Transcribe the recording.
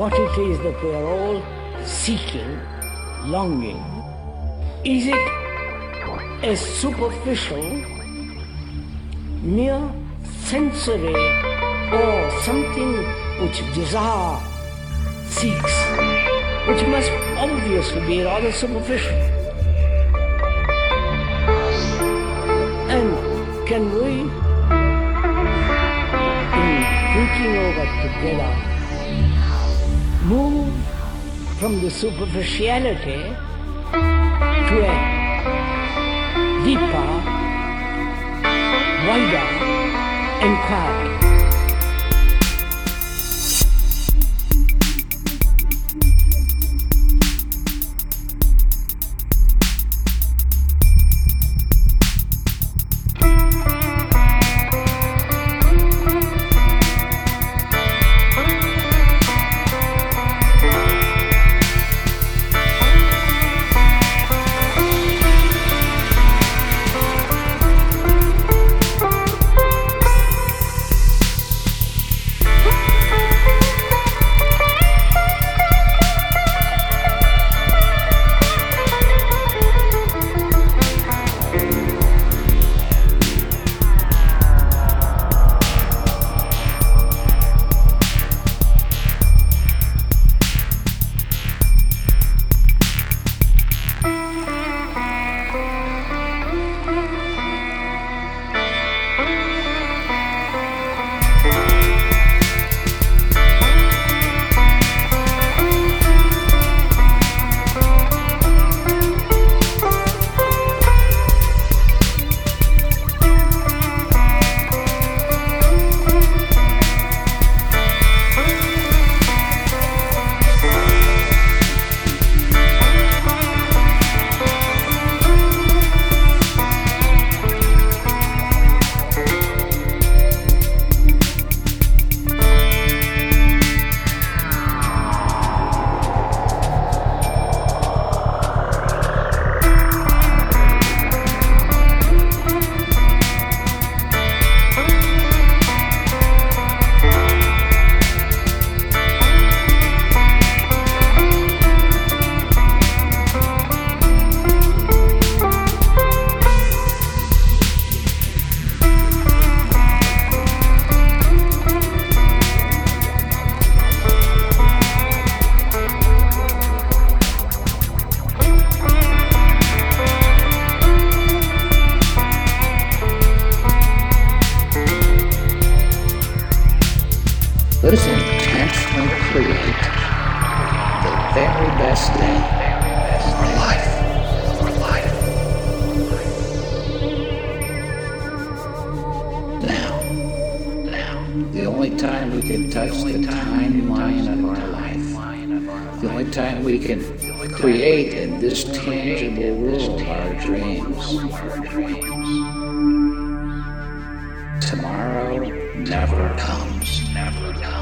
what it is that we are all seeking, longing. Is it a superficial, mere sensory, or something which desire seeks, which must obviously be rather superficial? And can we, in thinking over together, move from the superficiality to a deeper, wider inquiry. Create the very best day of our our life. Now, now, the only time we can touch the timeline of our life, the only time we can create in this tangible world our dreams. Tomorrow never comes. Never comes.